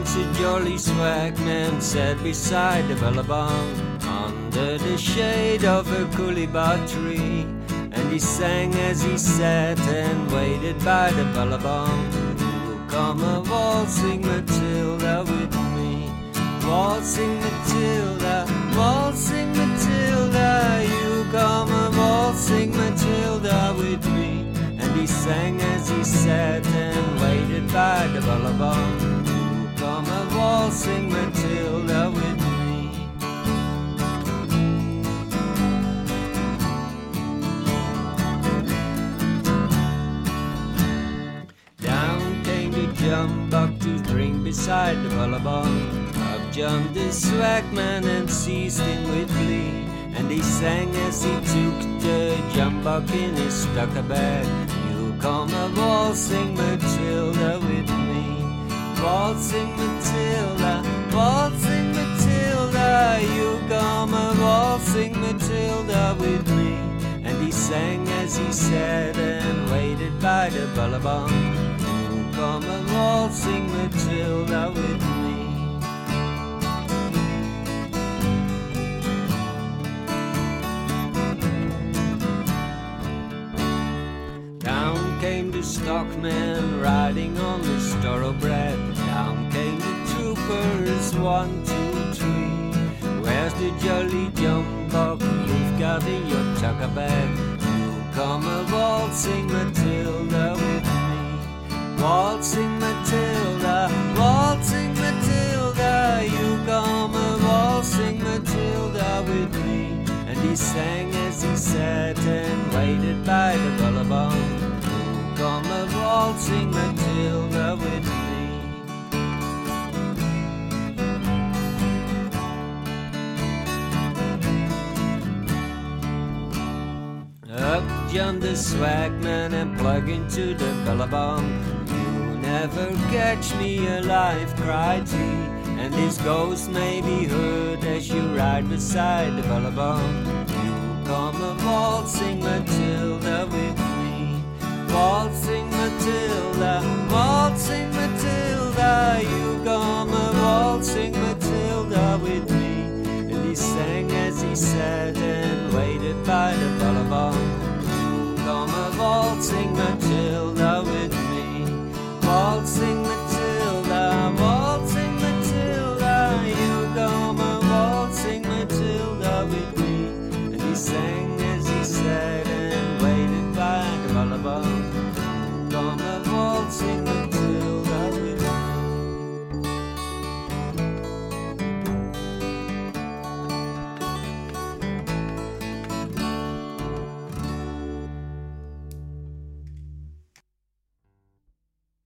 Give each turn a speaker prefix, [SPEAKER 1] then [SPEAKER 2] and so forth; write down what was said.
[SPEAKER 1] A jolly swagman sat beside the billabong under the shade of a coolibah tree. And he sang as he sat and waited by the billabong. Will come a waltzing Matilda with me. Waltzing Matilda, waltzing Matilda, you come a waltzing Matilda with me. And he sang as he sat and waited by the billabong. Come Matilda with me. Down came the jumbuck to drink beside the billabong. Up jumped the swagman and seized him with glee. And he sang as he took the jumbuck in his tucker bag. You come a waltzing Matilda with me. Waltzing Matilda, waltzing Matilda. You come a waltzing Matilda with me. And he sang as he sat and waited by the billabong. You come a waltzing Matilda with me. Down came the stockman riding on the thoroughbred. Troopers, one, two, three. Where's the jolly jumbuck you've got in your tucker bag? You come a waltzing Matilda with me. Waltzing Matilda, waltzing Matilda. You come a waltzing Matilda with me. And he sang as he sat and waited by the billabong. You come a waltzing Up jumped the swagman and plug into the billabong. You'll never catch me alive, cried he. And his ghost may be heard as you ride beside the billabong. You come a